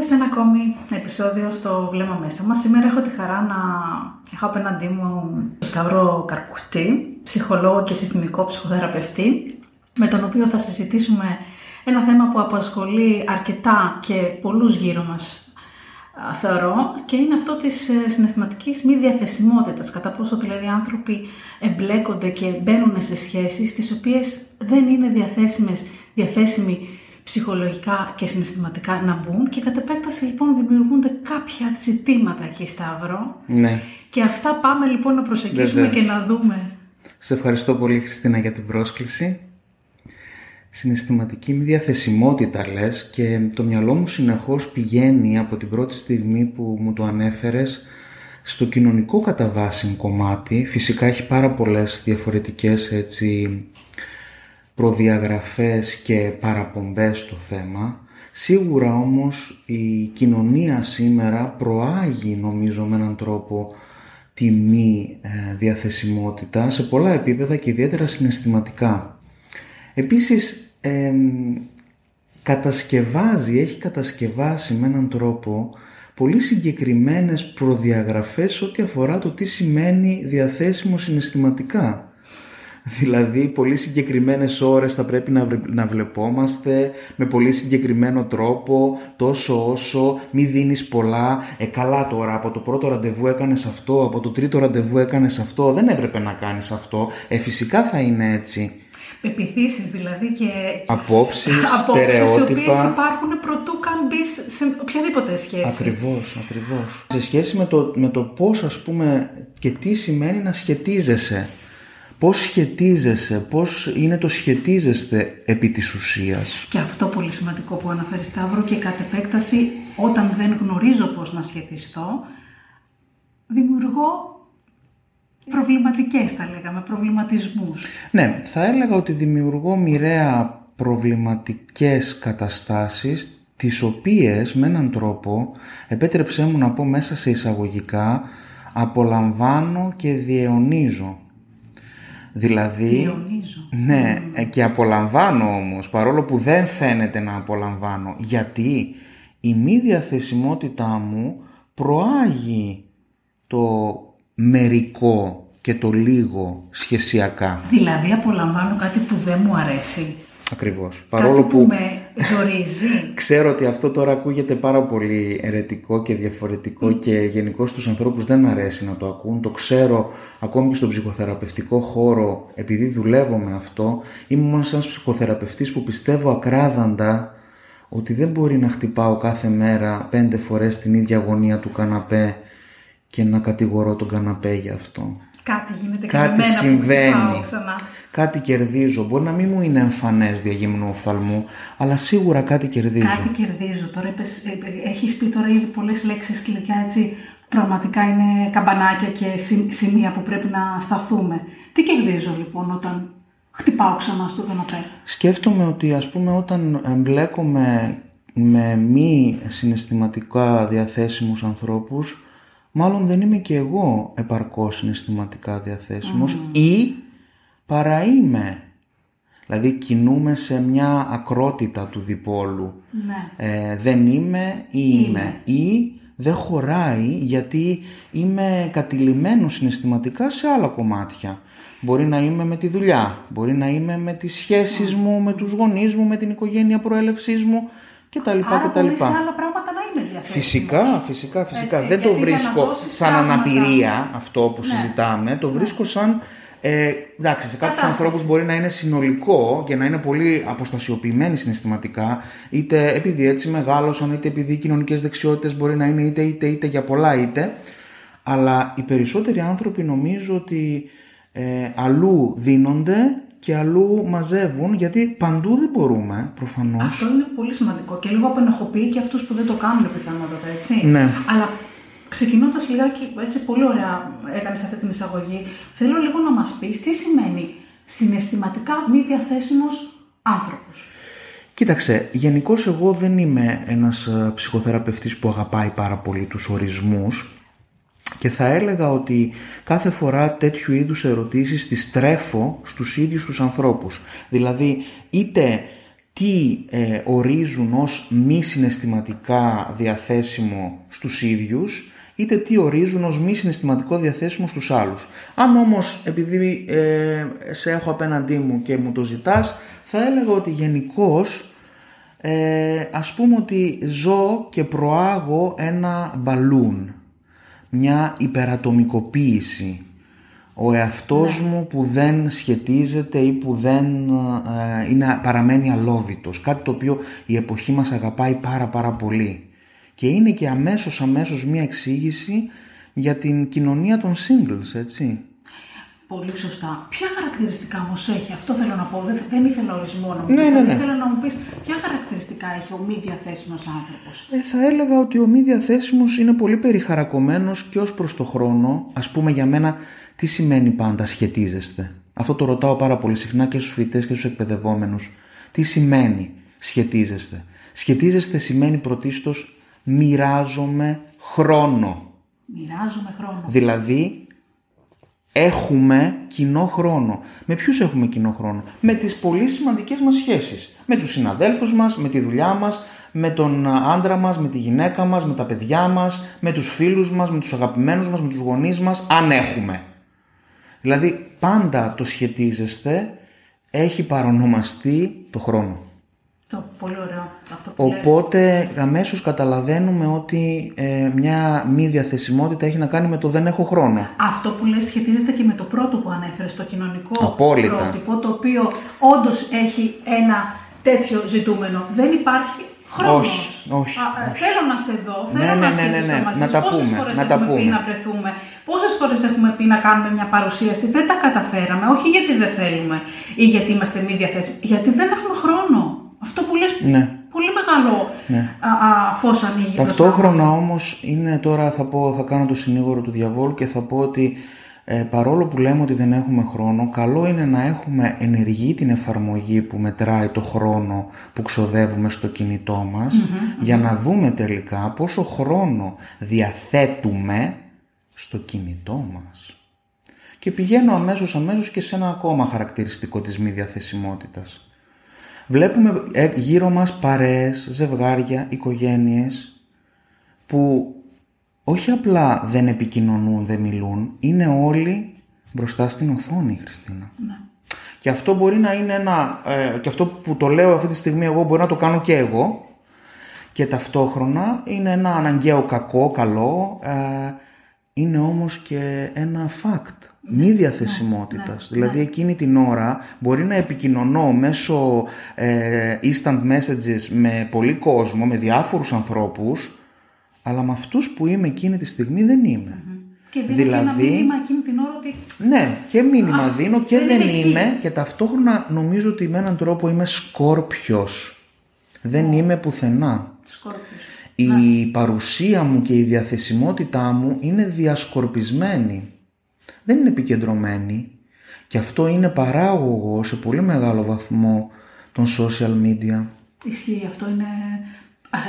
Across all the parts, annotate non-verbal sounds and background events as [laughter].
Καλώς ήρθατε σε ένα ακόμη επεισόδιο στο Βλέμμα Μέσα μας. Σήμερα έχω τη χαρά να έχω απέναντί μου τον Σταύρο Καρκουτή, ψυχολόγο και συστημικό ψυχοθεραπευτή, με τον οποίο θα συζητήσουμε ένα θέμα που απασχολεί αρκετά και πολλούς γύρω μας θεωρώ και είναι αυτό της ε, συναισθηματικής μη διαθεσιμότητας, κατά πόσο δηλαδή άνθρωποι εμπλέκονται και μπαίνουν σε σχέσεις τις οποίες δεν είναι διαθέσιμες, διαθέσιμοι ψυχολογικά και συναισθηματικά να μπουν και κατ' επέκταση λοιπόν δημιουργούνται κάποια ζητήματα εκεί Σταύρο. Ναι. Και αυτά πάμε λοιπόν να προσεγγίσουμε και να δούμε. Σε ευχαριστώ πολύ Χριστίνα για την πρόσκληση. Συναισθηματική μη διαθεσιμότητα λες και το μυαλό μου συνεχώς πηγαίνει από την πρώτη στιγμή που μου το ανέφερες στο κοινωνικό κατά βάση κομμάτι. Φυσικά έχει πάρα πολλές διαφορετικές έτσι προδιαγραφές και παραπομπές στο θέμα. Σίγουρα όμως η κοινωνία σήμερα προάγει νομίζω με έναν τρόπο τη μη ε, διαθεσιμότητα σε πολλά επίπεδα και ιδιαίτερα συναισθηματικά. Επίσης κατασκευάζει, έχει κατασκευάσει με έναν τρόπο πολύ συγκεκριμένες προδιαγραφές ό,τι αφορά το τι σημαίνει διαθέσιμο συναισθηματικά. [laughs] Δηλαδή, πολύ συγκεκριμένες ώρες θα πρέπει να, να βλεπόμαστε με πολύ συγκεκριμένο τρόπο, τόσο όσο, μη δίνεις πολλά. Ε, καλά τώρα, από το πρώτο ραντεβού έκανες αυτό, από το τρίτο ραντεβού έκανες αυτό. Δεν έπρεπε να κάνεις αυτό. Ε, φυσικά θα είναι έτσι. Πεπιθήσεις δηλαδή και απόψεις, [laughs] στερεότυπα. οι οποίες υπάρχουν προτού καν μπεις σε οποιαδήποτε σχέση. Ακριβώς, ακριβώς. Σε σχέση με το, με το πώς ας πούμε και τι σημαίνει να σχετίζεσαι Πώς σχετίζεσαι, πώς είναι το σχετίζεστε επί της ουσίας; Και αυτό πολύ σημαντικό που αναφέρει Σταύρο και κατ' επέκταση όταν δεν γνωρίζω πώς να σχετιστώ, δημιουργώ προβληματικές θα λέγαμε, προβληματισμούς. Ναι, θα έλεγα ότι δημιουργώ μοιραία προβληματικές καταστάσεις τις οποίες με έναν τρόπο, επέτρεψέ μου να πω μέσα σε εισαγωγικά, απολαμβάνω και διαιωνίζω. Δηλαδή, ναι, ε, και απολαμβάνω όμως, παρόλο που δεν φαίνεται να απολαμβάνω. Γιατί η μη διαθεσιμότητά μου προάγει το μερικό και το λίγο σχεσιακά. Δηλαδή απολαμβάνω κάτι που δεν μου αρέσει. Ακριβώς. Παρόλο που, με ζορίζει. [laughs] ξέρω ότι αυτό τώρα ακούγεται πάρα πολύ ερετικό και διαφορετικό και γενικώ στους ανθρώπους δεν αρέσει να το ακούν. Το ξέρω ακόμη και στον ψυχοθεραπευτικό χώρο επειδή δουλεύω με αυτό. Είμαι μόνο ένας ψυχοθεραπευτής που πιστεύω ακράδαντα ότι δεν μπορεί να χτυπάω κάθε μέρα πέντε φορές την ίδια γωνία του καναπέ και να κατηγορώ τον καναπέ για αυτό. Κάτι γίνεται Κάτι συμβαίνει. Που ξανά. Κάτι κερδίζω. Μπορεί να μην μου είναι εμφανές διαγύμνου οφθαλμού, αλλά σίγουρα κάτι κερδίζω. Κάτι κερδίζω. Τώρα ε, ε, έχεις πει τώρα ήδη πολλές λέξεις κλειδιά έτσι. Πραγματικά είναι καμπανάκια και σημεία που πρέπει να σταθούμε. Τι κερδίζω λοιπόν όταν χτυπάω ξανά στο καναπέ; Σκέφτομαι ότι ας πούμε όταν εμπλέκομαι με μη συναισθηματικά διαθέσιμους ανθρώπους μάλλον δεν είμαι και εγώ επαρκώς συναισθηματικά διαθέσιμος ή παρά είμαι. Δηλαδή κινούμε σε μια ακρότητα του διπόλου. Ναι. Ε, δεν είμαι ή είμαι. Ή δεν χωράει γιατί είμαι κατηλημένος συναισθηματικά σε άλλα κομμάτια. Μπορεί να είμαι με τη δουλειά, μπορεί να είμαι με τις σχέσεις μου, με τους γονείς μου, με την οικογένεια προέλευσής μου κτλ. Άρα κτλ. Μπορείς σε άλλα πράγματα να είμαι διαθέσιμο. Φυσικά, φυσικά, φυσικά. Δεν το βρίσκω σαν αναπηρία αυτό που ναι. συζητάμε. Το ναι. βρίσκω σαν ε, εντάξει, σε κάποιους ανθρώπους μπορεί να είναι συνολικό και να είναι πολύ αποστασιοποιημένοι συναισθηματικά, είτε επειδή έτσι μεγάλωσαν, είτε επειδή οι κοινωνικές δεξιότητες μπορεί να είναι είτε, είτε, είτε για πολλά είτε. Αλλά οι περισσότεροι άνθρωποι νομίζω ότι ε, αλλού δίνονται και αλλού μαζεύουν, γιατί παντού δεν μπορούμε, προφανώς. Αυτό είναι πολύ σημαντικό και λίγο απενοχοποιεί και αυτούς που δεν το κάνουν πιθανότατα, έτσι. Ναι. Αλλά ξεκινώντας λιγάκι, έτσι πολύ ωραία έκανες αυτή την εισαγωγή, θέλω λίγο να μας πεις τι σημαίνει συναισθηματικά μη διαθέσιμος άνθρωπος. Κοίταξε, γενικώς εγώ δεν είμαι ένας ε, ψυχοθεραπευτής που αγαπάει πάρα πολύ τους ορισμούς και θα έλεγα ότι κάθε φορά τέτοιου είδους ερωτήσεις τις τρέφω στους ίδιους τους ανθρώπους. Δηλαδή είτε τι ε, ορίζουν ως μη συναισθηματικά διαθέσιμο στους ίδιους είτε τι ορίζουν ως μη συναισθηματικό διαθέσιμο στους άλλους. Αν όμως επειδή ε, σε έχω απέναντί μου και μου το ζητάς θα έλεγα ότι γενικώς ε, ας πούμε ότι ζω και προάγω ένα μπαλούν, μια υπερατομικοποίηση ο εαυτός ναι. μου που δεν σχετίζεται ή που δεν ε, είναι, παραμένει αλόβητος. Κάτι το οποίο η εποχή μας αγαπάει πάρα πάρα πολύ. Και είναι και αμέσως αμέσως μια εξήγηση για την κοινωνία των singles, έτσι. Πολύ σωστά. Ποια χαρακτηριστικά όμως έχει, αυτό θέλω να πω. Δεν, δεν ήθελα ορισμό να μου πεις. Ναι, ναι, ναι. Ήθελα να μου πεις ποια χαρακτηριστικά έχει ο μη διαθέσιμος άνθρωπος; Ε, θα έλεγα ότι ο μη διαθέσιμος είναι πολύ περιχαρακωμένος και ως προς το χρόνο. Α πούμε για μένα, τι σημαίνει πάντα σχετίζεστε; Αυτό το ρωτάω πάρα πολύ συχνά και στους φοιτητές και στους εκπαιδευόμενους. Τι σημαίνει σχετίζεστε; Σχετίζεστε σημαίνει πρωτίστως μοιράζομαι χρόνο. Μοιράζομαι χρόνο. Δηλαδή έχουμε κοινό χρόνο. Με ποιους έχουμε κοινό χρόνο; Με τις πολύ σημαντικές μας σχέσεις. Με τους συναδέλφους μας, με τη δουλειά μας, με τον άντρα μας, με τη γυναίκα μας, με τα παιδιά μας, με τους φίλους μας, με τους αγαπημένους μας, με τους γονείς μας, αν έχουμε. Δηλαδή πάντα το σχετίζεστε έχει παρονομαστεί το χρόνο. Το, πολύ ωραίο αυτό που Οπότε αμέσως καταλαβαίνουμε ότι ε, μια μη διαθεσιμότητα έχει να κάνει με το δεν έχω χρόνο. Αυτό που λες σχετίζεται και με το πρώτο που ανέφερες, το κοινωνικό Απόλυτα. πρότυπο, το οποίο όντως έχει ένα τέτοιο ζητούμενο. Δεν υπάρχει χρόνος. Όχι, όχι, Α, Θέλω να σε δω, ναι, θέλω ναι, να ναι, ναι, ναι, μαζί. Να τα Πόσες πούμε, φορές να έχουμε τα πούμε. πει να βρεθούμε, πόσες φορές έχουμε πει να κάνουμε μια παρουσίαση, δεν τα καταφέραμε, όχι γιατί δεν θέλουμε ή γιατί είμαστε μη διαθέσιμοι, γιατί δεν έχουμε χρόνο. Αυτό που λες ναι. πολύ μεγάλο ναι. α, φως ανοίγει. Ταυτόχρονα όμως είναι τώρα θα, πω, θα κάνω το συνήγορο του διαβόλου και θα πω ότι ε, παρόλο που λέμε ότι δεν έχουμε χρόνο, καλό είναι να έχουμε ενεργή την εφαρμογή που μετράει το χρόνο που ξοδεύουμε στο κινητό μας για να δούμε τελικά πόσο χρόνο διαθέτουμε στο κινητό μας. Και πηγαίνω αμέσως αμέσως και σε ένα ακόμα χαρακτηριστικό της μη διαθεσιμότητας. Βλέπουμε ε, γύρω μας παρέες, ζευγάρια, οικογένειες που όχι απλά δεν επικοινωνούν, δεν μιλούν, είναι όλοι μπροστά στην οθόνη, Χριστίνα. Ναι. Και αυτό μπορεί να είναι ένα, ε, και αυτό που το λέω αυτή τη στιγμή εγώ μπορεί να το κάνω και εγώ και ταυτόχρονα είναι ένα αναγκαίο κακό, καλό, ε, είναι όμως και ένα fact μη διαθεσιμότητας. Ναι, ναι, δηλαδή ναι. εκείνη την ώρα μπορεί να επικοινωνώ μέσω ε, instant messages με πολύ κόσμο, με διάφορους ανθρώπους, αλλά με αυτούς που είμαι εκείνη τη στιγμή δεν είμαι. Και δίνω δηλαδή, ένα μήνυμα εκείνη την ώρα ότι... Ναι, και μήνυμα δίνω και δεν, είμαι και ταυτόχρονα νομίζω ότι με έναν τρόπο είμαι σκόρπιος. Δεν είμαι πουθενά. Σκόρπιος. Η παρουσία μου και η διαθεσιμότητά μου είναι διασκορπισμένη δεν είναι επικεντρωμένη και αυτό είναι παράγωγο σε πολύ μεγάλο βαθμό των social media. Ισχύει, αυτό είναι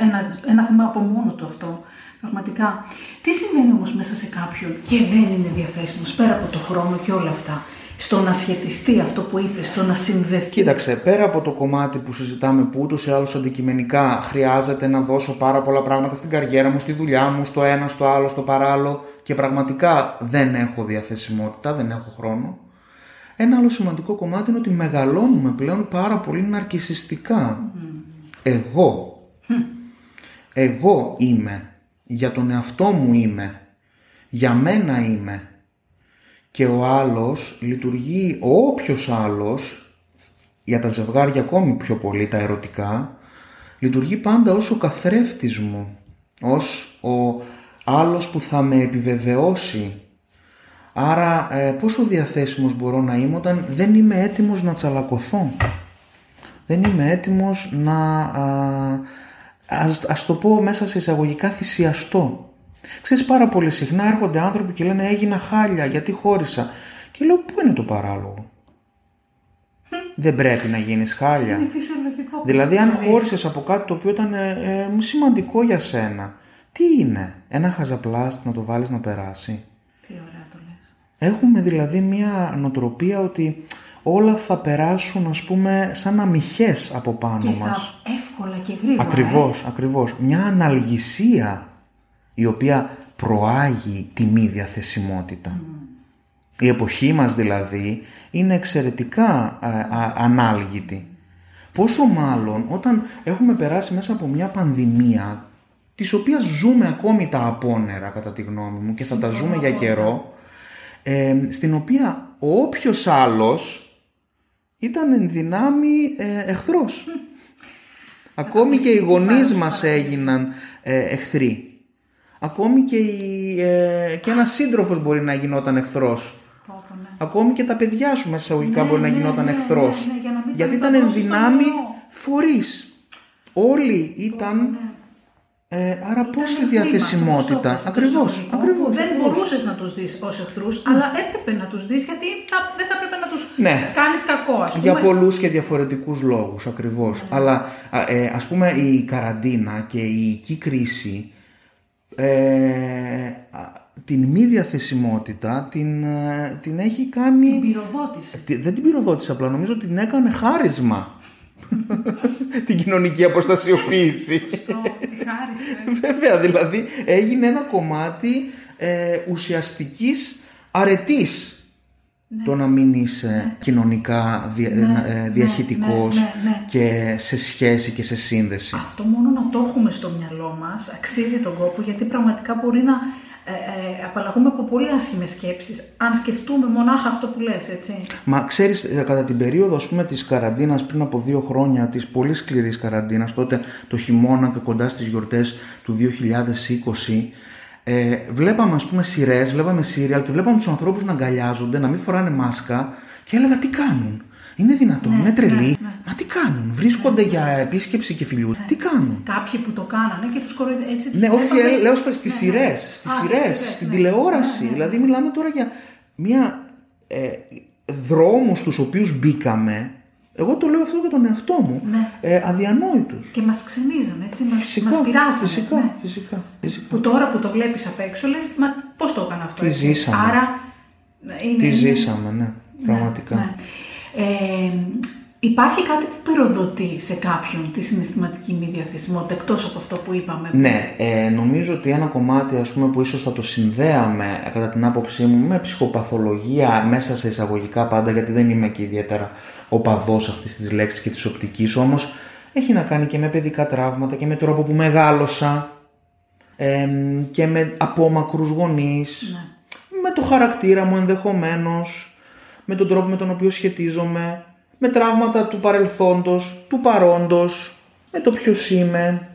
ένα, ένα θέμα από μόνο του αυτό. Πραγματικά. Τι συμβαίνει όμως μέσα σε κάποιον και δεν είναι διαθέσιμος πέρα από το χρόνο και όλα αυτά; Στο να σχετιστεί αυτό που είπες, στο να συνδεθεί. Κοίταξε, πέρα από το κομμάτι που συζητάμε που ούτως ή άλλως αντικειμενικά χρειάζεται να δώσω πάρα πολλά πράγματα στην καριέρα μου, στη δουλειά μου, στο ένα, στο άλλο, στο παράλληλο και πραγματικά δεν έχω διαθεσιμότητα, δεν έχω χρόνο. Ένα άλλο σημαντικό κομμάτι είναι ότι μεγαλώνουμε πλέον πάρα πολύ ναρκισιστικά. Εγώ. Εγώ είμαι. Για τον εαυτό μου είμαι. Για μένα είμαι και ο άλλος λειτουργεί, ο όποιος άλλος, για τα ζευγάρια ακόμη πιο πολύ τα ερωτικά, λειτουργεί πάντα ως ο καθρέφτης μου, ως ο άλλος που θα με επιβεβαιώσει. Άρα ε, πόσο διαθέσιμος μπορώ να είμαι όταν δεν είμαι έτοιμος να τσαλακωθώ; Δεν είμαι έτοιμος να, α, ας, ας το πω μέσα σε εισαγωγικά, θυσιαστώ. Ξέρεις πάρα πολύ συχνά έρχονται άνθρωποι και λένε έγινα χάλια γιατί χώρισα. Και λέω πού είναι το παράλογο; Δεν πρέπει να γίνεις χάλια. Είναι φυσιολογικό. Δηλαδή αν χώρισες από κάτι το οποίο ήταν ε, ε, σημαντικό για σένα. Τι είναι, ένα χαζαπλάστ να το βάλεις να περάσει; Τι ωραία το λες. Έχουμε δηλαδή μια νοτροπία ότι όλα θα περάσουν ας πούμε σαν αμυχές από πάνω Και μας. θα εύκολα και γρήγορα. Ακριβώς, ακριβώς. Μια αναλγησία η οποία προάγει τη μη διαθεσιμότητα. Η εποχή μας δηλαδή είναι εξαιρετικά α, α, ανάλγητη. Πόσο μάλλον όταν έχουμε περάσει μέσα από μια πανδημία της οποίας ζούμε ακόμη τα απόνερα κατά τη γνώμη μου και θα τα ζούμε για καιρό ε, στην οποία ο όποιος άλλος ήταν εν δυνάμει ε, εχθρός. [laughs] Ακόμη και οι γονείς μας έγιναν ε, εχθροί. Ακόμη και, η, ε, και ένας σύντροφος μπορεί να γινόταν εχθρός. Πω, πω, ναι. Ακόμη και τα παιδιά σου μέσα εισαγωγικά Ναι, μπορεί να ναι, γινόταν ναι, εχθρός. ναι, ναι, για να μην γιατί ήταν ήταν εν τόσο στο δυνάμει μυαλό. φορείς. Όλοι ήταν... Ναι. Ε, άρα πόση Ήταν διαθεσιμότητα; θύμα, όπως το Ακριβώς, ιστορικό, ακριβώς. που Δεν ακριβώς. μπορούσες να τους δεις ως εχθρούς, αλλά έπρεπε να τους δεις γιατί θα, δεν θα έπρεπε να τους Ναι. κάνεις κακό, ας πούμε. Για πολλούς και διαφορετικούς λόγους, ακριβώς. Ναι. Αλλά α, ε, ας πούμε η καραντίνα και η οική κρίση ε, α, την μη διαθεσιμότητα την, ε, την έχει κάνει... Την πυροδότηση. Τι- Δεν την πυροδότησε απλά, νομίζω ότι την έκανε χάρισμα. [laughs] την κοινωνική αποστασιοποίηση. Το, τη χάρισε. [laughs] Βέβαια, δηλαδή έγινε ένα κομμάτι ε, ουσιαστικής αρετής το να μην είσαι κοινωνικά δια, Ναι, ε, διαχειτικός ναι, ναι, ναι. και σε σχέση και σε σύνδεση. Αυτό μόνο να το έχουμε στο μυαλό μας αξίζει τον κόπο γιατί πραγματικά μπορεί να ε, ε, απαλλαγούμε από πολύ άσχημες σκέψεις αν σκεφτούμε μονάχα αυτό που λες, έτσι. Μα ξέρεις, ε, κατά την περίοδο ας πούμε της καραντίνας πριν από δύο χρόνια, της πολύ σκληρής καραντίνας, τότε το χειμώνα και κοντά στις γιορτές του 2020, ε, βλέπαμε ας πούμε σειρές, βλέπαμε σύριαλ και βλέπαμε τους ανθρώπους να αγκαλιάζονται, να μην φοράνε μάσκα και έλεγα τι κάνουν; Είναι δυνατόν, είναι τρελοί; Μα τι κάνουν, βρίσκονται για επίσκεψη και φιλιού. Τι κάνουν; Κάποιοι που το κάνανε και τους κοροϊδε... έτσι τους Ναι, όχι, βλέπαμε- ε, λέω στα- στις Ναι, ναι. σειρές, στις Α, σειρές, στις στην ναι. τηλεόραση. Ναι, ναι, ναι. Δηλαδή μιλάμε τώρα για μια ε, δρόμους στους οποίους μπήκαμε, εγώ το λέω αυτό για τον εαυτό μου, Ναι. ε, αδιανόητους. Και μας ξενίζανε, έτσι, μας, Φυσικά, μας πειράζανε. φυσικά, ναι. φυσικά, φυσικά. Που τώρα που το βλέπεις απ' έξω λες, μα πώς το έκανε αυτό Τι έτσι. ζήσαμε. Άρα, είναι, Τι είναι- ζήσαμε, ναι, πραγματικά. Ναι. Ε, υπάρχει κάτι που πυροδοτεί σε κάποιον τη συναισθηματική μη διαθεσιμότητα, εκτός από αυτό που είπαμε. Ναι, ε, νομίζω ότι ένα κομμάτι ας πούμε, που ίσως θα το συνδέαμε κατά την άποψή μου με ψυχοπαθολογία μέσα σε εισαγωγικά πάντα γιατί δεν είμαι και ιδιαίτερα οπαδός αυτής της λέξης και της οπτικής όμως έχει να κάνει και με παιδικά τραύματα και με τρόπο που μεγάλωσα ε, και με απόμακρους γονείς Ναι. με το χαρακτήρα μου ενδεχομένως με τον τρόπο με τον οποίο σχετίζομαι με τραύματα του παρελθόντος, του παρόντος με το ποιος είμαι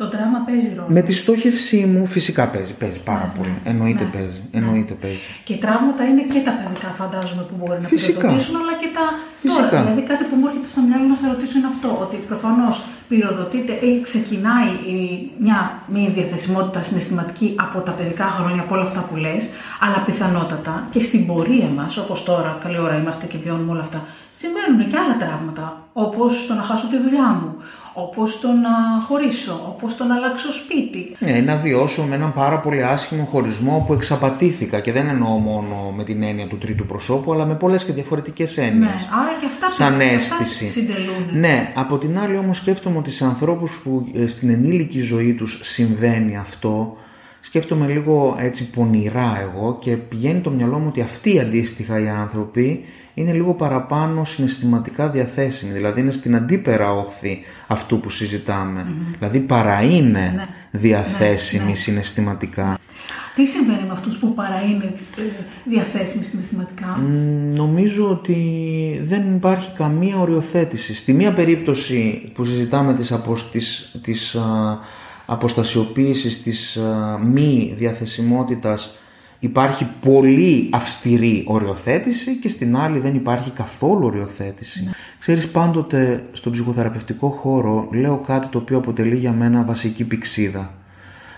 Το δράμα παίζει ρόλο. με τη στόχευσή μου φυσικά παίζει, παίζει πάρα Ναι, πολύ. ναι, Εννοείται ναι, παίζει, εννοείται παίζει. Και τραύματα είναι και τα παιδικά, φαντάζομαι, που μπορεί να Φυσικά. πυροδοτήσουν, αλλά και τα Φυσικά. τώρα. Δηλαδή, κάτι που μου έρχεται στο μυαλό να σε ρωτήσω είναι αυτό, ότι προφανώς πυροδοτείται ή ξεκινάει η- μια μη διαθεσιμότητα συναισθηματική από τα παιδικά χρόνια, από όλα αυτά που λες, αλλά πιθανότατα και στην πορεία μας, όπως τώρα, καλή ώρα είμαστε και βιώνουμε όλα αυτά, συμβαίνουν και άλλα τραύματα, όπως το να χάσω τη δουλειά μου, όπως το να χωρίσω, όπως το να αλλάξω σπίτι. Ναι, ή να βιώσω με έναν πάρα πολύ άσχημο χωρισμό που εξαπατήθηκα και δεν εννοώ μόνο με την έννοια του τρίτου προσώπου, αλλά με πολλές και διαφορετικές έννοιες. Ναι, άρα και αυτά Σαν πρέπει- αυτά αίσθηση. συντελούν. Ναι, από την άλλη όμως σκέφτομαι ότι σε ανθρώπους που ε, στην ενήλικη ζωή τους συμβαίνει αυτό, σκέφτομαι λίγο έτσι πονηρά εγώ και πηγαίνει το μυαλό μου ότι αυτοί αντίστοιχα οι άνθρωποι είναι λίγο παραπάνω συναισθηματικά διαθέσιμοι, δηλαδή είναι στην αντίπερα όχθη αυτού που συζηταμε Δηλαδή παρά είναι Ναι. διαθέσιμοι Ναι, ναι. συναισθηματικά. Τι συμβαίνει με αυτούς που παρά είναι ε, διαθέσιμοι συναισθηματικά; Μ, Νομίζω ότι δεν υπάρχει καμία οριοθέτηση. Στη μία περίπτωση που συζητάμε της, αποσ... της, της α, αποστασιοποίησης, της α, μη διαθεσιμότητας υπάρχει πολύ αυστηρή οριοθέτηση και στην άλλη δεν υπάρχει καθόλου οριοθέτηση. Ξέρεις πάντοτε στον ψυχοθεραπευτικό χώρο λέω κάτι το οποίο αποτελεί για μένα βασική πηξίδα.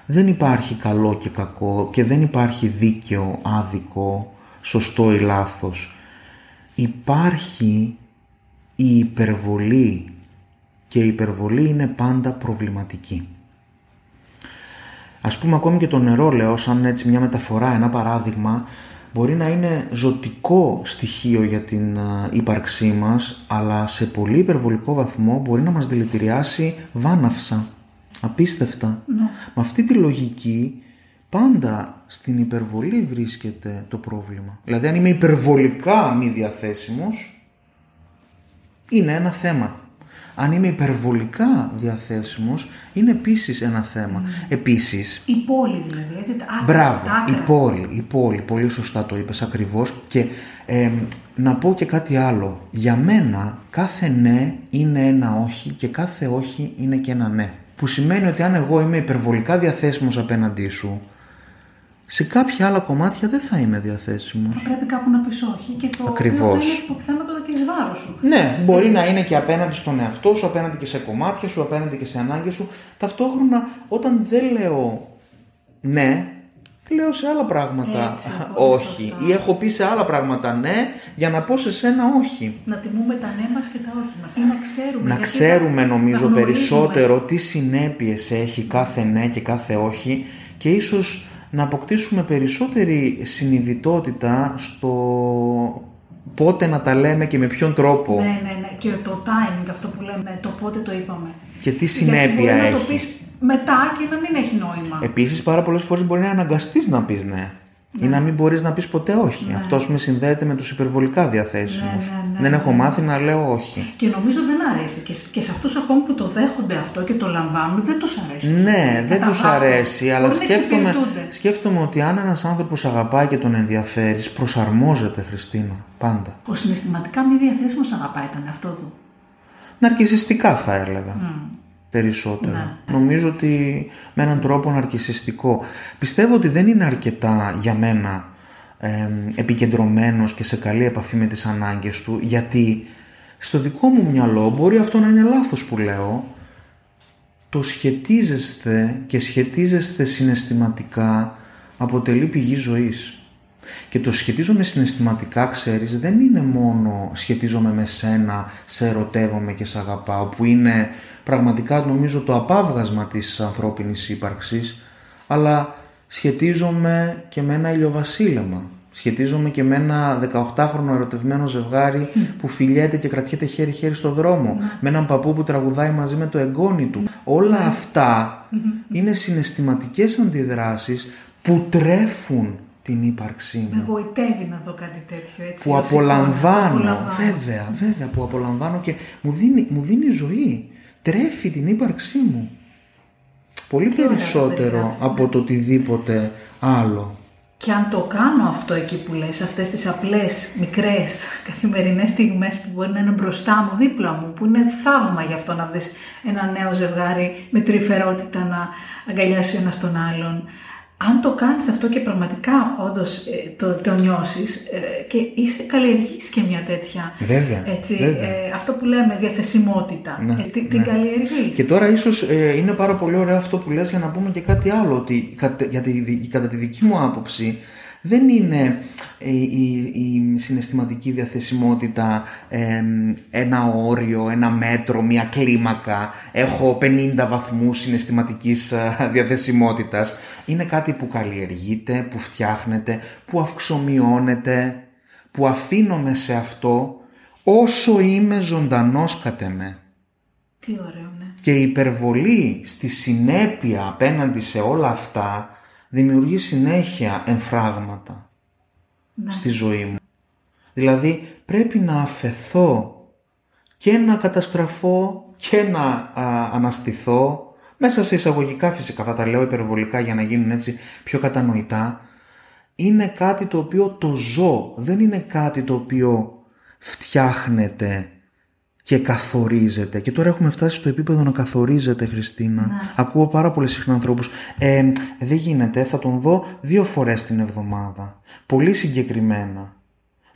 Δεν υπάρχει καλό και κακό και δεν υπάρχει δίκαιο, άδικο, σωστό ή λάθος. Υπάρχει η υπερβολή και η υπερβολή είναι πάντα προβληματική. Ας πούμε ακόμη και το νερό λέω σαν έτσι μια μεταφορά, ένα παράδειγμα. μπορεί να είναι ζωτικό στοιχείο για την α, ύπαρξή μας, αλλά σε πολύ υπερβολικό βαθμό μπορεί να μας δηλητηριάσει βάναυσα, απίστευτα. Ναι. Με αυτή τη λογική πάντα στην υπερβολή βρίσκεται το πρόβλημα. Δηλαδή αν είμαι υπερβολικά μη διαθέσιμος, είναι ένα θέμα. Αν είμαι υπερβολικά διαθέσιμος, είναι επίσης ένα θέμα. Επίσης, Η πόλη δηλαδή, έτσι. τα άκρα, Μπράβο, τα άκρα. η πόλη, η πόλη, πολύ σωστά το είπες ακριβώς και ε, να πω και κάτι άλλο. Για μένα κάθε ναι είναι ένα όχι και κάθε όχι είναι και ένα ναι. Που σημαίνει ότι αν εγώ είμαι υπερβολικά διαθέσιμος απέναντί σου, σε κάποια άλλα κομμάτια δεν θα είμαι διαθέσιμος. Θα πρέπει κάπου να πεις όχι και το Ακριβώς. οποίο θα είναι που πιθανότατα και εις βάρος σου. Ναι, μπορεί να είναι και απέναντι στον εαυτό σου, απέναντι και σε κομμάτια σου, απέναντι και σε ανάγκες σου. Ταυτόχρονα, όταν δεν λέω ναι, λέω σε άλλα πράγματα Έτσι, πολύ όχι. σωστά. Ή έχω πει σε άλλα πράγματα ναι, για να πω σε σένα όχι. Να τιμούμε τα ναι μας και τα όχι μας. Ή να ξέρουμε. Να γιατί ξέρουμε τα- νομίζω τα γνωρίζουμε. περισσότερο τι συνέπειες έχει κάθε ναι και κάθε όχι και ίσως να αποκτήσουμε περισσότερη συνειδητότητα στο πότε να τα λέμε και με ποιον τρόπο. Ναι, ναι, ναι. Και το timing, αυτό που λέμε, ναι, το πότε το είπαμε. Και τι Γιατί συνέπεια μπορεί να το έχει. πεις μετά και να μην έχει νόημα. Επίσης πάρα πολλές φορές μπορεί να αναγκαστείς να πεις ναι. Ή να μην μπορείς να πεις ποτέ όχι. Αυτός ας πούμε συνδέεται με τους υπερβολικά διαθέσιμους. Ναι, ναι, ναι, Δεν ναι. έχω μάθει να λέω όχι. Και νομίζω δεν αρέσει. Και, και σε αυτούς ακόμη που το δέχονται αυτό και το λαμβάνουν, δεν τους αρέσει. Ναι, δεν τα τους βάθη. αρέσει, αλλά Μπορεί να σκέφτομαι, εξυπηρετούνται. σκέφτομαι ότι αν ένας άνθρωπος αγαπάει και τον ενδιαφέρεις, προσαρμόζεται, Χριστίνα, πάντα. Ο συναισθηματικά μη διαθέσιμος αγαπάει τον εαυτό του. Ναρκισιστικά θα έλεγα. Περισσότερο. Ναι. Νομίζω ότι με έναν τρόπο ναρκισιστικό. Πιστεύω ότι δεν είναι αρκετά για μένα ε, επικεντρωμένος και σε καλή επαφή με τις ανάγκες του, γιατί στο δικό μου μυαλό μπορεί αυτό να είναι λάθος που λέω, το σχετίζεστε και σχετίζεστε συναισθηματικά αποτελεί πηγή ζωής. Και το σχετίζομαι συναισθηματικά, ξέρεις, δεν είναι μόνο σχετίζομαι με σένα, σε ερωτεύομαι και σε αγαπάω, που είναι πραγματικά νομίζω το απάβγασμα της ανθρώπινης ύπαρξης, αλλά σχετίζομαι και με ένα ηλιοβασίλεμα. Σχετίζομαι και με ένα 18χρονο ερωτευμένο ζευγάρι που φιλιέται και κρατιέται χέρι-χέρι στο δρόμο. Με έναν παππού που τραγουδάει μαζί με το εγγόνι του. Όλα αυτά είναι συναισθηματικές αντιδράσεις που τρέφουν την ύπαρξή μου Με γοητεύει να δω κάτι τέτοιο έτσι. που ως εικόνα. απολαμβάνω, Απολαμβάνω. βέβαια, βέβαια, που απολαμβάνω και μου δίνει, μου δίνει ζωή. Τρέφει την ύπαρξή μου. Πολύ Τι ωραία το περισσότερο περιγράφεις, από το οτιδήποτε άλλο. Και αν το κάνω αυτό εκεί που λες, αυτές τις απλές, μικρές, καθημερινές στιγμές που μπορεί να είναι μπροστά μου, δίπλα μου, που είναι θαύμα γι' αυτό να δεις ένα νέο ζευγάρι με τρυφερότητα να αγκαλιάσει ο ένας τον άλλον. Αν το κάνεις αυτό και πραγματικά όντως ε, το, το νιώσεις ε, και είσαι καλλιεργείς και μια τέτοια, Βέβαια, έτσι, βέβαια. ε, αυτό που λέμε διαθεσιμότητα, Ναι, ε, την, ναι. την καλλιεργείς. Και τώρα ίσως ε, είναι πάρα πολύ ωραίο αυτό που λες για να πούμε και κάτι άλλο, ότι κατα, για τη, δι- κατά τη δική μου άποψη δεν είναι ε, η, η συναισθηματική διαθεσιμότητα ε, ένα όριο, ένα μέτρο, μια κλίμακα. Έχω 50 βαθμούς συναισθηματικής ε, διαθεσιμότητας. Είναι κάτι που καλλιεργείται, που φτιάχνεται, που αυξομειώνεται, που αφήνομαι σε αυτό όσο είμαι ζωντανός κατ' εμέ. Τι ωραίο, ναι. Και η υπερβολή στη συνέπεια απέναντι σε όλα αυτά δημιουργεί συνέχεια εμφράγματα στη ζωή μου. Δηλαδή πρέπει να αφεθώ και να καταστραφώ και να α, αναστηθώ. Μέσα σε εισαγωγικά φυσικά θα τα λέω υπερβολικά για να γίνουν έτσι πιο κατανοητά. Είναι κάτι το οποίο το ζω. Δεν είναι κάτι το οποίο φτιάχνεται και καθορίζεται. Και τώρα έχουμε φτάσει στο επίπεδο να καθορίζεται, Χριστίνα. Ακούω πάρα πολύ συχνά ανθρώπους. Ε, δεν γίνεται, θα τον δω δύο φορές την εβδομάδα. Πολύ συγκεκριμένα.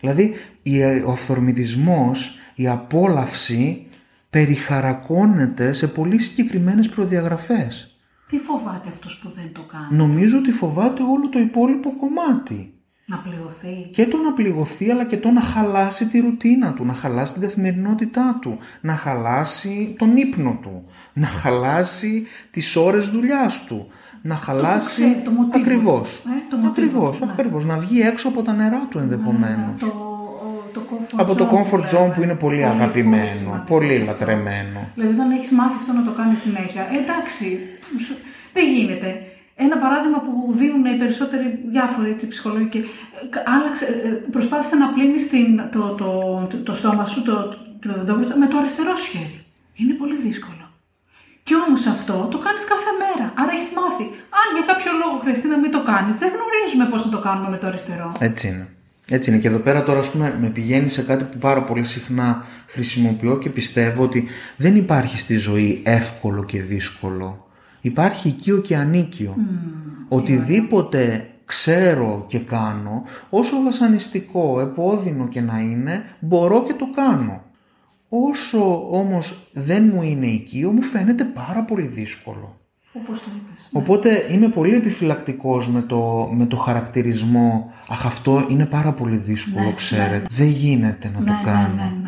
Δηλαδή, η- ο αυθορμητισμός, η απόλαυση περιχαρακώνεται σε πολύ συγκεκριμένες προδιαγραφές. Τι φοβάται αυτός που δεν το κάνει, Νομίζω ότι φοβάται όλο το υπόλοιπο κομμάτι. Να πληρωθεί. Και το να πληγωθεί αλλά και το να χαλάσει τη ρουτίνα του, να χαλάσει την καθημερινότητά του, να χαλάσει τον ύπνο του, να χαλάσει τις ώρες δουλειάς του, να χαλάσει ξέρει, το μοτίβο. ακριβώς, Ε, το μοτίβο, ακριβώς, ναι. ακριβώς, να βγει έξω από τα νερά του ενδεχομένως. Το, ο- το comfort από το zone comfort που λέμε. zone που είναι πολύ αγαπημένο, σημαντικό πολύ αυτό. λατρεμένο. Δηλαδή, όταν έχεις μάθει αυτό να το κάνεις συνέχεια, ε, εντάξει, σου- δεν γίνεται. Ένα παράδειγμα που δίνουν οι περισσότεροι διάφοροι έτσι, ψυχολόγοι και ε, άλλαξε, ε, προσπάθησε να πλύνει το, το, το, το στόμα σου, το, το, δεντόβριτσα, με το αριστερό σου χέρι. Είναι πολύ δύσκολο. Και όμως αυτό το κάνεις κάθε μέρα. Άρα έχεις μάθει. Αν για κάποιο λόγο χρειαστεί να μην το κάνεις, δεν γνωρίζουμε πώς να το κάνουμε με το αριστερό. Έτσι είναι. Έτσι είναι. Και εδώ πέρα τώρα, ας πούμε, με πηγαίνει σε κάτι που πάρα πολύ συχνά χρησιμοποιώ και πιστεύω ότι δεν υπάρχει στη ζωή εύκολο και δύσκολο. Υπάρχει οικείο και ανίκιο. Οτιδήποτε ξέρω και κάνω, όσο βασανιστικό, επώδυνο και να είναι, μπορώ και το κάνω. Όσο όμως δεν μου είναι οικείο, μου φαίνεται πάρα πολύ δύσκολο. Όπως το είπες. Οπότε είμαι πολύ επιφυλακτικός με το, με το χαρακτηρισμό «Αχ, αυτό είναι πάρα πολύ δύσκολο, Ναι, ξέρετε». Δεν γίνεται να Ναι, το ναι, κάνω.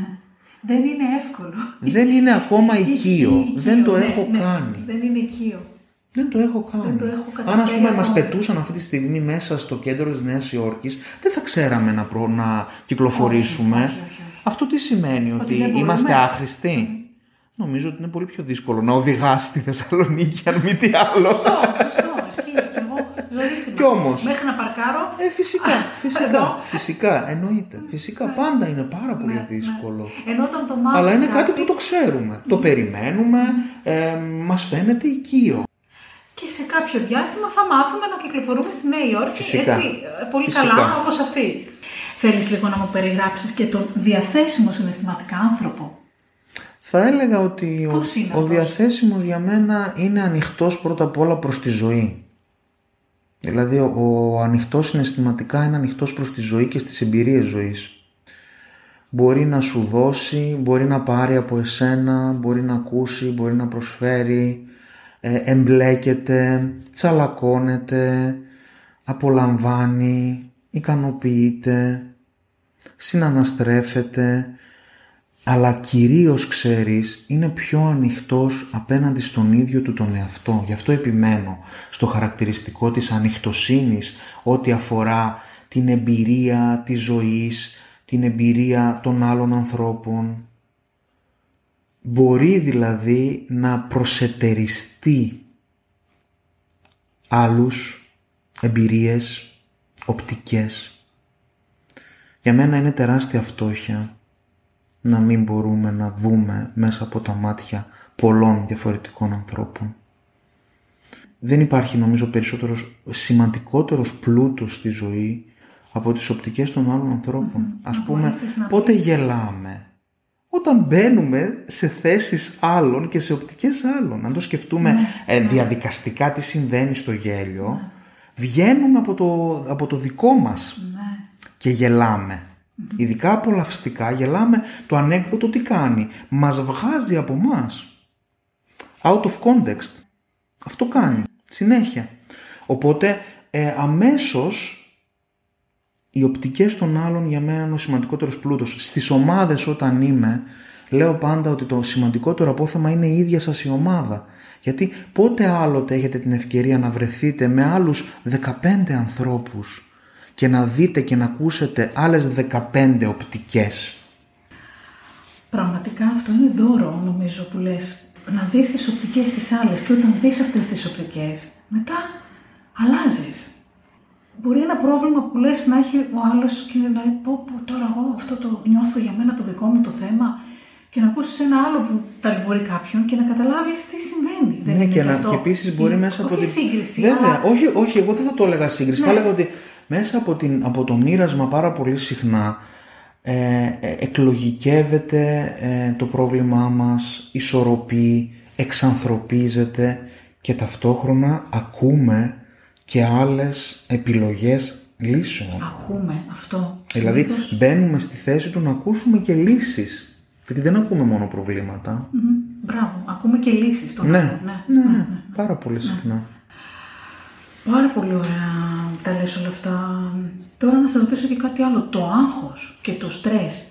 Ναι, ναι. Δεν είναι εύκολο. Δεν είναι ακόμα Έχει οικείο. οικείο, Δεν το ναι, έχω ναι. κάνει. Δεν είναι οικείο. Δεν το έχω κάνει. το έχω καταφέρει Αν ας πούμε μας ακόμα. πετούσαν αυτή τη στιγμή μέσα στο κέντρο της Νέας Υόρκης, δεν θα ξέραμε να, προ... να κυκλοφορήσουμε. Όχι, όχι, όχι, όχι. Αυτό τι σημαίνει, ότι, δεν μπορούμε. είμαστε άχρηστοι; Νομίζω ότι είναι πολύ πιο δύσκολο να οδηγάς στη Θεσσαλονίκη, αν μη τι άλλο. Σωστό, σωστό. Ισχύει. Και εγώ ζωρίστηκα. Κι όμως. Μέχρι να παρκάρω. Ε, φυσικά, φυσικά, Εδώ. φυσικά, εννοείται. Φυσικά, πάντα είναι πάρα πολύ Ναι, δύσκολο. ναι. Ενώ όταν το μάθεις Αλλά είναι κάτι που το ξέρουμε. Το περιμένουμε, Ναι. ε, μας φαίνεται οικείο. Και σε κάποιο διάστημα θα μάθουμε να κυκλοφορούμε στη Νέα Υόρκη Φυσικά. έτσι ε, πολύ Φυσικά. καλά όπως αυτή. Θέλεις λίγο να μου περιγράψεις και τον διαθέσιμο συναισθηματικά άνθρωπο; Θα έλεγα ότι ο, Πώς είναι ο αυτός; διαθέσιμος για μένα είναι ανοιχτός πρώτα απ' όλα προς τη ζωή. Δηλαδή ο, ο ανοιχτός συναισθηματικά είναι ανοιχτός προς τη ζωή και στις εμπειρίες ζωής. Μπορεί να σου δώσει, μπορεί να πάρει από εσένα, μπορεί να ακούσει, μπορεί να προσφέρει, ε, εμπλέκεται, τσαλακώνεται, απολαμβάνει, ικανοποιείται, συναναστρέφεται, αλλά κυρίως ξέρεις είναι πιο ανοιχτός απέναντι στον ίδιο του τον εαυτό. Γι' αυτό επιμένω στο χαρακτηριστικό της ανοιχτοσύνης ό,τι αφορά την εμπειρία της ζωής, την εμπειρία των άλλων ανθρώπων. Μπορεί δηλαδή να προσετεριστεί άλλους εμπειρίες, οπτικές. Για μένα είναι τεράστια φτώχεια να μην μπορούμε να δούμε μέσα από τα μάτια πολλών διαφορετικών ανθρώπων. Δεν υπάρχει νομίζω περισσότερος σημαντικότερος πλούτος στη ζωή από τις οπτικές των άλλων ανθρώπων. Ας Να πούμε, μπορέσεις να πότε πεις. γελάμε. Όταν μπαίνουμε σε θέσεις άλλων και σε οπτικές άλλων. Αν το σκεφτούμε Ναι, ε, διαδικαστικά τι συμβαίνει στο γέλιο, βγαίνουμε από το, από το δικό μας Ναι. και γελάμε. Ειδικά απολαυστικά γελάμε το ανέκδοτο τι κάνει. Μας βγάζει από μας. Out of context. Αυτό κάνει. Συνέχεια. Οπότε ε, αμέσως οι οπτικές των άλλων για μένα είναι ο σημαντικότερος πλούτος. Στις ομάδες όταν είμαι λέω πάντα ότι το σημαντικότερο απόθεμα είναι η ίδια σας η ομάδα. Γιατί πότε άλλοτε έχετε την ευκαιρία να βρεθείτε με άλλους 15 ανθρώπους και να δείτε και να ακούσετε άλλες 15 οπτικές. Πραγματικά αυτό είναι δώρο νομίζω που λες. Να δεις τις οπτικές της άλλες και όταν δεις αυτές τις οπτικές, μετά αλλάζεις. Μπορεί ένα πρόβλημα που λες να έχει ο άλλος και να λέει πω, πω τώρα εγώ αυτό το νιώθω για μένα το δικό μου το θέμα και να ακούσεις ένα άλλο που ταλαιπωρεί κάποιον και να καταλάβεις τι συμβαίνει. Δεν Ναι, είναι και, να, αυτό. και επίσης μπορεί η- μέσα από όχι την... σύγκριση, Βέβαια, αλλά όχι, όχι, εγώ δεν θα το έλεγα σύγκριση. Θα Ναι. έλεγα ότι μέσα από, την, από το μοίρασμα πάρα πολύ συχνά ε, ε, εκλογικεύεται ε, το πρόβλημά μας, ισορροπεί, εξανθρωπίζεται και ταυτόχρονα ακούμε και άλλες επιλογές λύσεων. ακούμε αυτό. Δηλαδή Συνήθως- μπαίνουμε στη θέση του να ακούσουμε και λύσεις. Γιατί δεν ακούμε μόνο προβλήματα. Μμμ, Μπράβο, ακούμε και λύσεις στον Ναι, άλλον, ναι, ναι, πάρα πολύ συχνά. Πάρα πολύ ωραία τα λες όλα αυτά. Τώρα να σας ρωτήσω και κάτι άλλο. Το άγχος και το στρες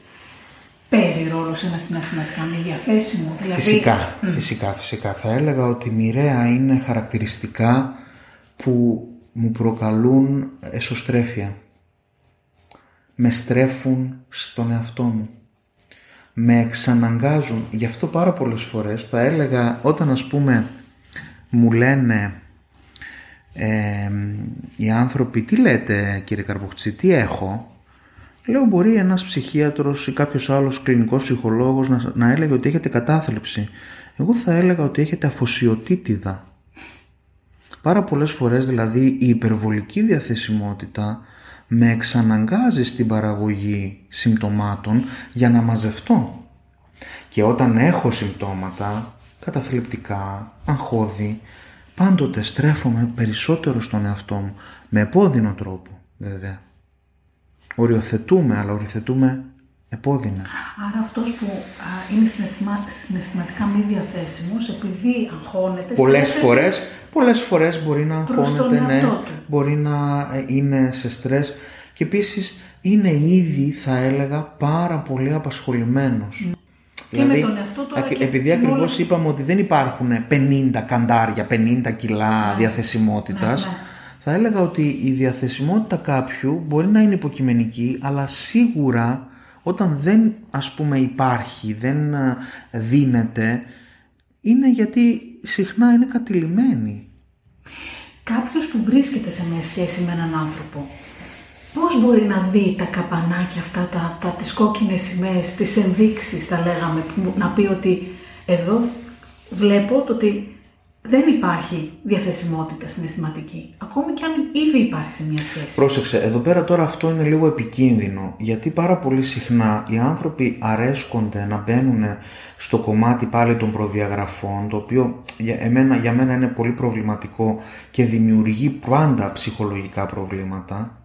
παίζει ρόλο σε ένα συναισθηματικά μη διαθέσιμο. Δηλαδή, Φυσικά, φυσικά, φυσικά. Θα έλεγα ότι μοιραία είναι χαρακτηριστικά που μου προκαλούν εσωστρέφεια. Με στρέφουν στον εαυτό μου. Με εξαναγκάζουν. Γι' αυτό πάρα πολλές φορές θα έλεγα όταν ας πούμε μου λένε οι άνθρωποι τι λέτε κύριε Καρπουχτσί, τι έχω; Λέω μπορεί ένας ψυχίατρος ή κάποιος άλλος κλινικός ψυχολόγος να, να έλεγε ότι έχετε κατάθλιψη. Εγώ θα έλεγα ότι έχετε αφοσιοτήτιδα. Πάρα πολλές φορές δηλαδή η υπερβολική διαθεσιμότητα με εξαναγκάζει στην παραγωγή συμπτωμάτων για να μαζευτώ. Και όταν έχω συμπτώματα, καταθλιπτικά, αγχώδη, πάντοτε στρέφομαι περισσότερο στον εαυτό μου, με επώδυνο τρόπο βέβαια οριοθετούμε, αλλά οριοθετούμε επώδυνα. Άρα αυτός που α, είναι συναισθημα, συναισθηματικά μη διαθέσιμος, επειδή αγχώνεται... Πολλές φορές, πολλές φορές μπορεί να αγχώνεται, ναι, μπορεί να ε, είναι σε στρες και επίσης είναι ήδη, θα έλεγα, πάρα πολύ απασχολημένος. Ναι. Και δηλαδή, με τον εαυτό του, και επειδή ακριβώς είπαμε ότι δεν υπάρχουν 50 καντάρια, 50 κιλά ναι. διαθεσιμότητας, ναι, ναι θα έλεγα ότι η διαθεσιμότητα κάποιου μπορεί να είναι υποκειμενική, αλλά σίγουρα όταν δεν ας πούμε υπάρχει, δεν ε, δίνεται, είναι γιατί συχνά είναι κατηλημένη. Κάποιος που βρίσκεται σε μια σχέση με έναν άνθρωπο, πώς μπορεί να δει τα καπανάκια αυτά, τα, τα, τις κόκκινες σημαίες, τις ενδείξεις θα λέγαμε, να πει ότι εδώ βλέπω το ότι δεν υπάρχει διαθεσιμότητα συναισθηματική. Ακόμη και αν ήδη υπάρχει σε μια σχέση. Πρόσεξε, εδώ πέρα τώρα αυτό είναι λίγο επικίνδυνο. Γιατί πάρα πολύ συχνά οι άνθρωποι αρέσκονται να μπαίνουν στο κομμάτι πάλι των προδιαγραφών, το οποίο για, εμένα, για μένα είναι πολύ προβληματικό και δημιουργεί πάντα ψυχολογικά προβλήματα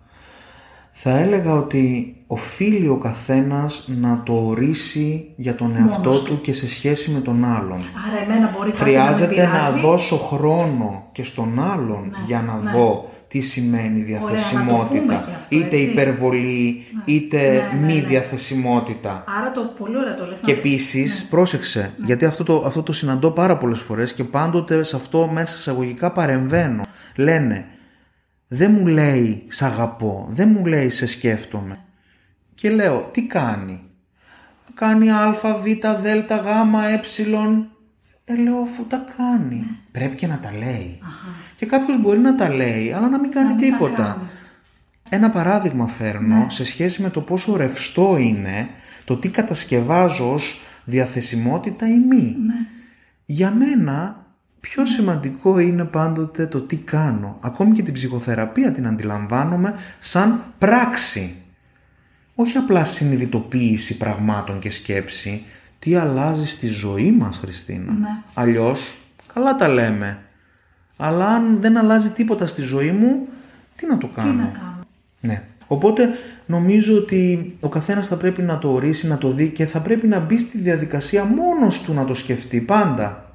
θα έλεγα ότι οφείλει ο καθένας να το ορίσει για τον εαυτό του και σε σχέση με τον άλλον. Άρα εμένα μπορεί Χρειάζεται να, να δώσω χρόνο και στον άλλον ναι, για να ναι. δω τι σημαίνει διαθεσιμότητα. είτε υπερβολή, ναι. είτε ναι, μη διαθεσιμότητα. Άρα το πολύ ωραία το λες. Και επίσης, πρόσεξε, γιατί αυτό το, αυτό το συναντώ πάρα πολλές φορές και πάντοτε σε αυτό μέσα εισαγωγικά παρεμβαίνω. Λένε, δεν μου λέει «Σ' αγαπώ», δεν μου λέει «Σε σκέφτομαι». Και λέω «Τι κάνει» κάνει α, β, δ, γ, ε. Ε, λέω αφού τα κάνει. Ναι. Πρέπει και να τα λέει. Και κάποιος μπορεί να τα λέει, αλλά να μην κάνει τίποτα. Ένα παράδειγμα φέρνω ναι. σε σχέση με το πόσο ρευστό είναι το τι κατασκευάζω ως διαθεσιμότητα ή μη. Ναι. Για μένα Πιο σημαντικό είναι πάντοτε το τι κάνω. Ακόμη και την ψυχοθεραπεία την αντιλαμβάνομαι σαν πράξη. Όχι απλά συνειδητοποίηση πραγμάτων και σκέψη. Τι αλλάζει στη ζωή μας, Χριστίνα. Ναι. Αλλιώς, καλά τα λέμε. Αλλά αν δεν αλλάζει τίποτα στη ζωή μου, τι να το κάνω. Τι να κάνω; Ναι. Οπότε νομίζω ότι ο καθένας θα πρέπει να το ορίσει, να το δει και θα πρέπει να μπει στη διαδικασία μόνος του να το σκεφτεί πάντα.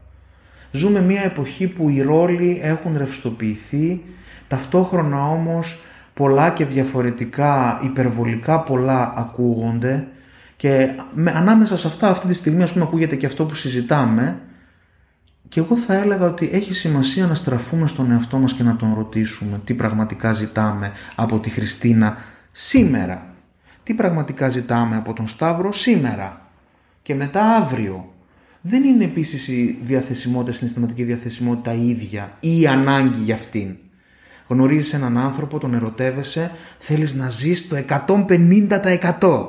Ζούμε μια εποχή που οι ρόλοι έχουν ρευστοποιηθεί, ταυτόχρονα όμως πολλά και διαφορετικά, υπερβολικά πολλά ακούγονται. Και με, ανάμεσα σε αυτά αυτή τη στιγμή ας πούμε ακούγεται και αυτό που συζητάμε και εγώ θα έλεγα ότι έχει σημασία να στραφούμε στον εαυτό μας και να τον ρωτήσουμε τι πραγματικά ζητάμε από τη Χριστίνα σήμερα. Τι πραγματικά ζητάμε από τον Σταύρο σήμερα. Και μετά αύριο δεν είναι επίσης η διαθεσιμότητα, η συναισθηματική διαθεσιμότητα η ίδια ή η ανάγκη για αυτήν. Γνωρίζεις έναν άνθρωπο, τον ερωτεύεσαι, θέλεις να ζεις το 150%.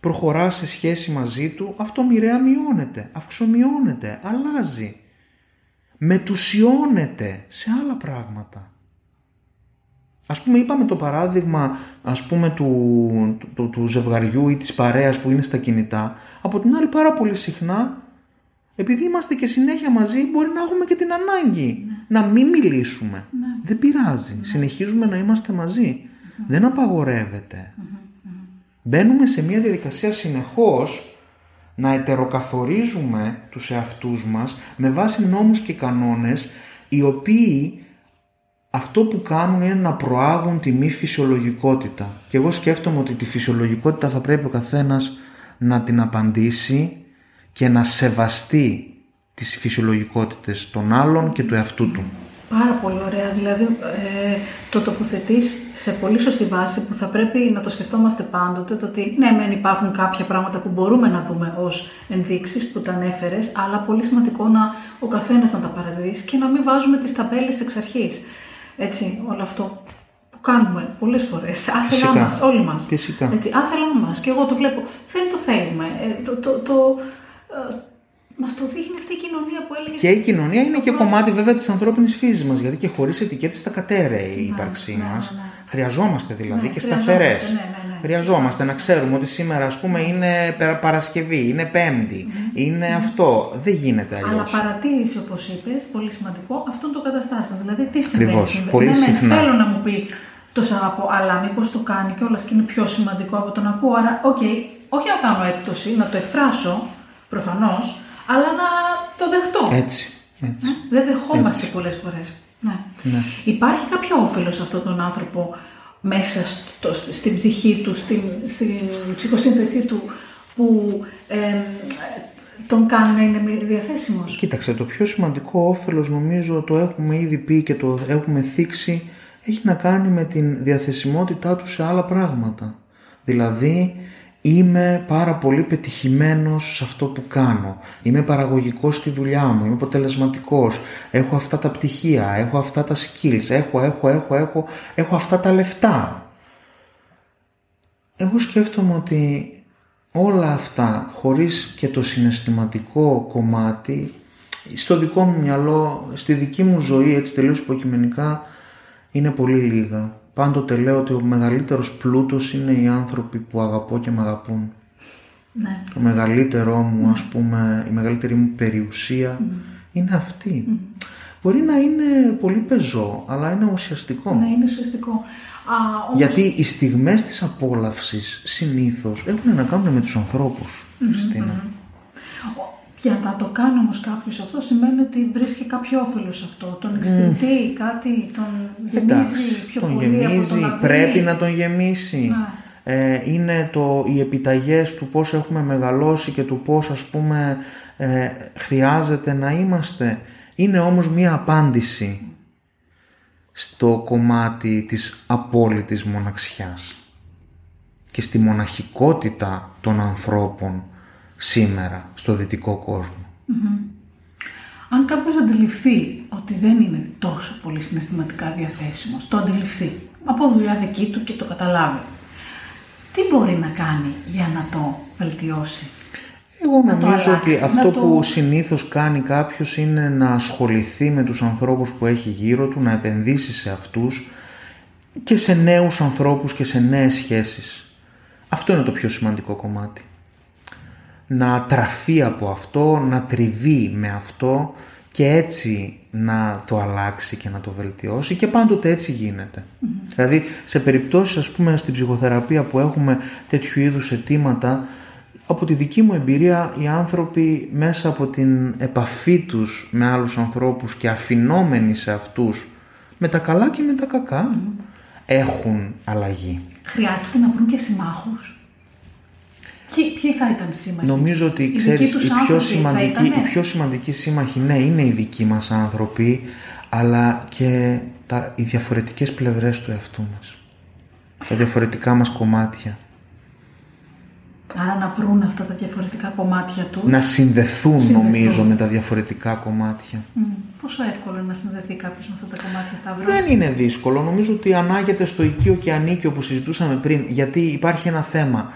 Προχωράς σε σχέση μαζί του, αυτό μοιραία μειώνεται, αυξομειώνεται, αλλάζει. Μετουσιώνεται σε άλλα πράγματα. Ας πούμε είπαμε το παράδειγμα ας πούμε του, του, του ζευγαριού ή της παρέας που είναι στα κινητά. Από την άλλη πάρα πολύ συχνά επειδή είμαστε και συνέχεια μαζί, μπορεί να έχουμε και την ανάγκη ναι. να μην μιλήσουμε. Ναι. Δεν πειράζει. Ναι. Συνεχίζουμε να είμαστε Δεν απαγορεύεται. Μπαίνουμε σε μια διαδικασία συνεχώς να ετεροκαθορίζουμε τους εαυτούς μας με βάση νόμους και κανόνες οι οποίοι αυτό που κάνουν είναι να προάγουν τη μη φυσιολογικότητα. Και εγώ σκέφτομαι ότι τη φυσιολογικότητα θα πρέπει ο καθένας να την απαντήσει και να σεβαστεί τις φυσιολογικότητες των άλλων και του εαυτού του. Πάρα πολύ ωραία. Δηλαδή, ε, το τοποθετείς σε πολύ σωστή βάση που θα πρέπει να το σκεφτόμαστε πάντοτε. Το ότι ναι, μεν υπάρχουν κάποια πράγματα που μπορούμε να δούμε ως ενδείξεις που τα ανέφερες, αλλά πολύ σημαντικό να ο καθένας να τα παραδείσει και να μην βάζουμε τις ταμπέλες εξ αρχής. Έτσι, όλο αυτό που κάνουμε πολλές φορές, άθελά μας, όλοι μας. Φυσικά. Έτσι, άθελά μας. Και εγώ το βλέπω. Δεν το θέλουμε. Ε, το, το, το, ε, Μας το δείχνει αυτή η κοινωνία που έλεγες. Και η κοινωνία είναι και κομμάτι βέβαια της ανθρώπινης φύσης μας. Γιατί και χωρίς ετικέτες θα κατέρεε η ύπαρξή ναι, μας. ναι, ναι. Χρειαζόμαστε δηλαδή Ναι, και χρειαζόμαστε, σταθερές. ναι, ναι, ναι. Χρειαζόμαστε να ξέρουμε ότι σήμερα, ας πούμε, είναι Περα- Παρασκευή, είναι Πέμπτη, είναι αυτό. Δεν γίνεται αλλιώς. Αλλά παρατήρηση, όπως είπες, πολύ σημαντικό, αυτών των καταστάσεων. Δηλαδή, τι συμβαίνει. Ακριβώς, συμβαίνει. πολύ ναι, ναι, συχνά. θέλω να μου πει το σ' αγαπώ, αλλά μήπως το κάνει κιόλας και είναι πιο σημαντικό από το να ακούω. Άρα, οκ, όχι να κάνω έκπτωση, να το εκφράσω προφανώς, αλλά να το δεχτώ. Έτσι. έτσι. Δεν δεχόμαστε πολλές φορές. Ναι. Ναι. Υπάρχει κάποιο όφελος σε αυτόν τον άνθρωπο μέσα στο, στην ψυχή του, στην, στην ψυχοσύνθεσή του που εμ, τον κάνει να είναι διαθέσιμος; Κοίταξε, το πιο σημαντικό όφελος νομίζω το έχουμε ήδη πει και το έχουμε θίξει έχει να κάνει με την διαθεσιμότητά του σε άλλα πράγματα. Δηλαδή είμαι πάρα πολύ πετυχημένος σε αυτό που κάνω. Είμαι παραγωγικός στη δουλειά μου, είμαι αποτελεσματικός, έχω αυτά τα πτυχία, έχω αυτά τα skills, έχω, έχω, έχω, έχω, έχω αυτά τα λεφτά. Εγώ σκέφτομαι ότι όλα αυτά χωρίς και το συναισθηματικό κομμάτι στο δικό μου μυαλό, στη δική μου ζωή έτσι τελείως υποκειμενικά είναι πολύ λίγα. Πάντοτε λέω ότι ο μεγαλύτερος πλούτος είναι οι άνθρωποι που αγαπώ και με αγαπούν. Ναι. Το μεγαλύτερό μου, ας πούμε, η μεγαλύτερη μου περιουσία είναι αυτή. Μπορεί να είναι πολύ πεζό, αλλά είναι ουσιαστικό. Ναι, είναι ουσιαστικό. Α, όμως, Γιατί οι στιγμές της απόλαυσης συνήθως έχουν να κάνουν με τους ανθρώπους, Χριστίνα. Για να το κάνει όμως κάποιος αυτό σημαίνει ότι βρίσκει κάποιο όφελο σε αυτό. Τον εξυπηρετεί κάτι, τον γεμίζει Εντάξει, πιο τον πολύ γεμίζει, από το να πρέπει δίνει. να τον γεμίσει. Ε, είναι το, οι επιταγές του πώς έχουμε μεγαλώσει και του πώς ας πούμε ε, χρειάζεται να είμαστε. Είναι όμως μία απάντηση στο κομμάτι της απόλυτης μοναξιάς και στη μοναχικότητα των ανθρώπων σήμερα στο δυτικό κόσμο. Αν κάποιος αντιληφθεί ότι δεν είναι τόσο πολύ συναισθηματικά διαθέσιμος, το αντιληφθεί από δουλειά δική του και το καταλάβει, τι μπορεί να κάνει για να το βελτιώσει; Εγώ Να το νομίζω αλλάξει, ότι να αυτό το- που συνήθως κάνει κάποιος είναι να ασχοληθεί με τους ανθρώπους που έχει γύρω του, να επενδύσει σε αυτούς και σε νέους ανθρώπους και σε νέες σχέσεις. Αυτό είναι το πιο σημαντικό κομμάτι. Να τραφεί από αυτό, να τριβεί με αυτό και έτσι να το αλλάξει και να το βελτιώσει και πάντοτε έτσι γίνεται. Δηλαδή σε περιπτώσεις ας πούμε στην ψυχοθεραπεία που έχουμε τέτοιου είδους αιτήματα από τη δική μου εμπειρία οι άνθρωποι μέσα από την επαφή τους με άλλους ανθρώπους και αφινόμενοι σε αυτούς με τα καλά και με τα κακά έχουν αλλαγή. Χρειάζεται να βρουν και συμμάχους. Ποιοι, ποιοι θα ήταν σύμμαχοι; Νομίζω ότι Οι ξέρεις, δικοί τους οι πιο, άνθρωποι θα σημαντικοί, ήτανε; οι πιο σημαντικοί σύμμαχοι, ναι, είναι οι δικοί μας άνθρωποι, αλλά και τα, οι διαφορετικές πλευρές του εαυτού μας. Τα διαφορετικά μας κομμάτια. Άρα να βρουν αυτά τα διαφορετικά κομμάτια τους. Να συνδεθούν, Συνδεθούν. νομίζω με τα διαφορετικά κομμάτια. Μμ, Πόσο εύκολο είναι να συνδεθεί κάποιος με αυτά τα κομμάτια Σταύρο; Δεν είναι δύσκολο. Νομίζω ότι ανάγεται στο οικείο και ανίκιο που συζητούσαμε πριν. Γιατί υπάρχει ένα θέμα.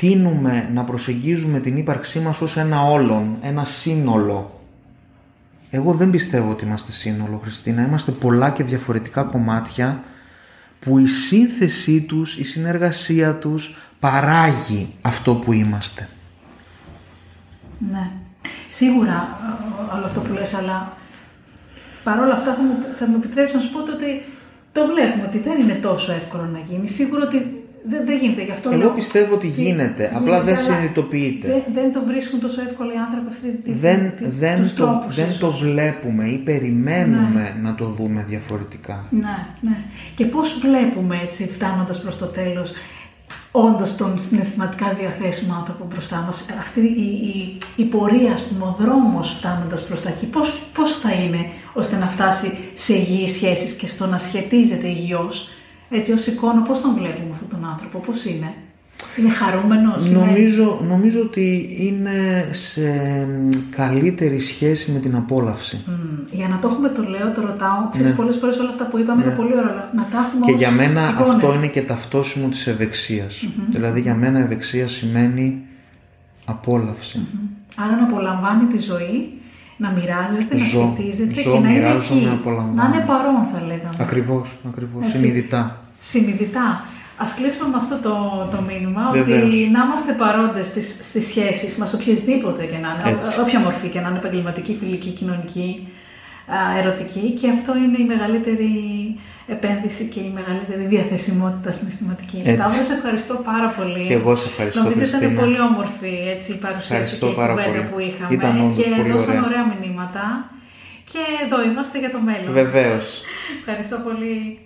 Τίνουμε να προσεγγίζουμε την ύπαρξή μας ως ένα όλον, ένα σύνολο. Εγώ δεν πιστεύω ότι είμαστε σύνολο, Χριστίνα. Είμαστε πολλά και διαφορετικά κομμάτια που η σύνθεσή τους, η συνεργασία τους παράγει αυτό που είμαστε. Ναι. Σίγουρα ε, όλο αυτό που λες, αλλά παρόλα αυτά θα μου, θα μου επιτρέψεις να σου πω ότι το βλέπουμε ότι δεν είναι τόσο εύκολο να γίνει. Σίγουρα ότι δεν, δεν γίνεται γι' αυτό. Εγώ λέω- πιστεύω ότι γίνεται, απλά δεν αλλά συνειδητοποιείται. Δεν, δεν το βρίσκουν τόσο εύκολο οι άνθρωποι αυτή τη δεν, τη- δεν, τους το, τρόπους δεν ίσως. το βλέπουμε ή περιμένουμε να το δούμε διαφορετικά. Ναι, ναι. Και πώς βλέπουμε έτσι φτάνοντας προς το τέλος όντως τον συναισθηματικά διαθέσιμο άνθρωπο μπροστά μας. Αυτή η, η, η πορεία, ας πούμε, ο δρόμος φτάνοντας προς τα εκεί, πώς θα είναι ώστε να φτάσει σε υγιείς σχέσεις και στο να σχετίζεται υγιώς. Έτσι, ως εικόνα, πώς τον βλέπουμε αυτόν τον άνθρωπο, πώς είναι; Είναι χαρούμενος. Νομίζω, είναι... νομίζω ότι είναι σε καλύτερη σχέση με την απόλαυση. Για να το έχουμε το λέω, το ρωτάω. Ξέρεις, ναι. πολλές φορές όλα αυτά που είπαμε είναι ναι. πολύ ωραία. Να τα έχουμε Και για μένα αυτό είναι και ταυτόσιμο της ευεξίας. Δηλαδή για μένα ευεξία σημαίνει απόλαυση. Άρα να απολαμβάνει τη ζωή, να μοιράζεται, να σχετίζεται και να είναι εκεί. Να είναι παρόν θα λέγαμε. Ακριβώς, ακριβώς. Συνειδητά. Συνειδητά. Α κλείσουμε με αυτό το, το μήνυμα, ότι να είμαστε παρόντες στις στις σχέσεις μας, οποιασδήποτε και να είναι, όποια μορφή και να είναι επαγγελματική, φιλική, κοινωνική, ερωτική και αυτό είναι η μεγαλύτερη επένδυση και η μεγαλύτερη διαθεσιμότητα συναισθηματική. Σταύρο, σε ευχαριστώ πάρα πολύ. Και εγώ σε ευχαριστώ, Νομίζω ότι ήταν πολύ όμορφη έτσι, η παρουσίαση και η κουβέντα που είχαμε ήταν και πολύ δώσαν ωραία. ωραία μηνύματα και εδώ είμαστε για το μέλλον. Βεβαίως. ευχαριστώ πολύ.